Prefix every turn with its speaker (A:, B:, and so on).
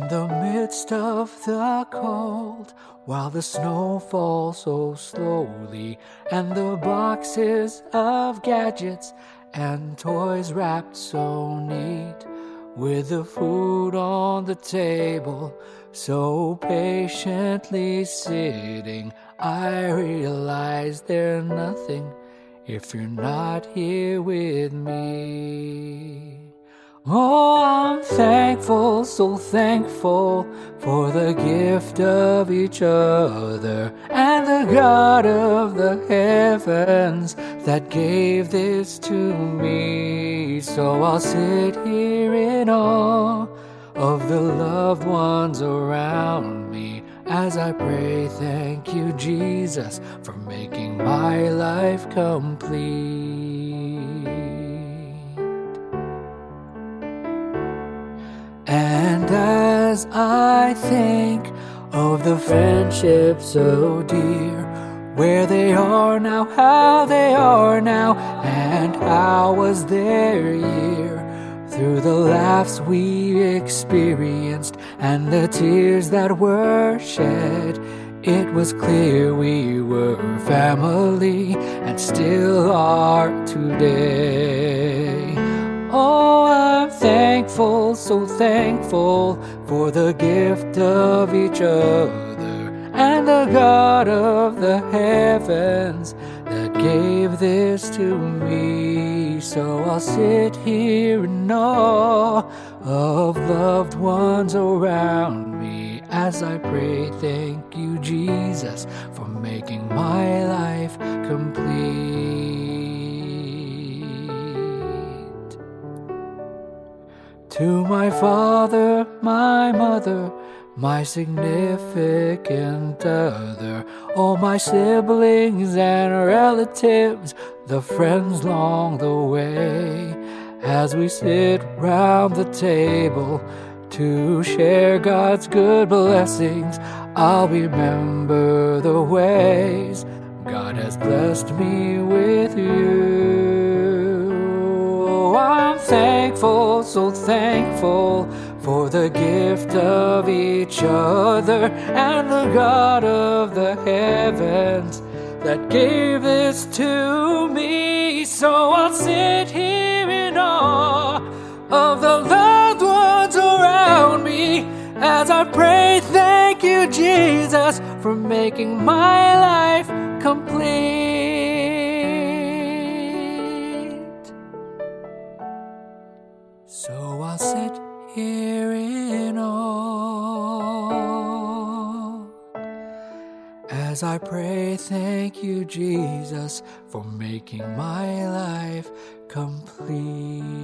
A: the midst of the cold, while the snow falls so slowly, and the boxes of gadgets and toys wrapped so neat, with the food on the table so patiently sitting, I realize they're nothing if you're not here with me. Oh, I'm thankful, so thankful for the gift of each other and the God of the heavens that gave this to me. So I'll sit here in awe of the loved ones around me as I pray, thank you, Jesus, for making my life complete. As I think of the friendships so dear, where they are now, how they are now, and how was their year. Through the laughs we experienced and the tears that were shed, it was clear we were family and still are today. Thankful, so thankful for the gift of each other and the God of the heavens that gave this to me. So I'll sit here in awe of loved ones around me as I pray, thank you, Jesus, for making my life complete. To my father, my mother, my significant other, all my siblings and relatives, the friends along the way, as we sit round the table to share God's good blessings, I'll remember the ways God has blessed me with you. Thankful, so thankful for the gift of each other and the God of the heavens that gave this to me. So I'll sit here in awe of the loved ones around me as I pray, thank you, Jesus, for making my life complete. So I'll sit here in awe as I pray, thank you, Jesus, for making my life complete.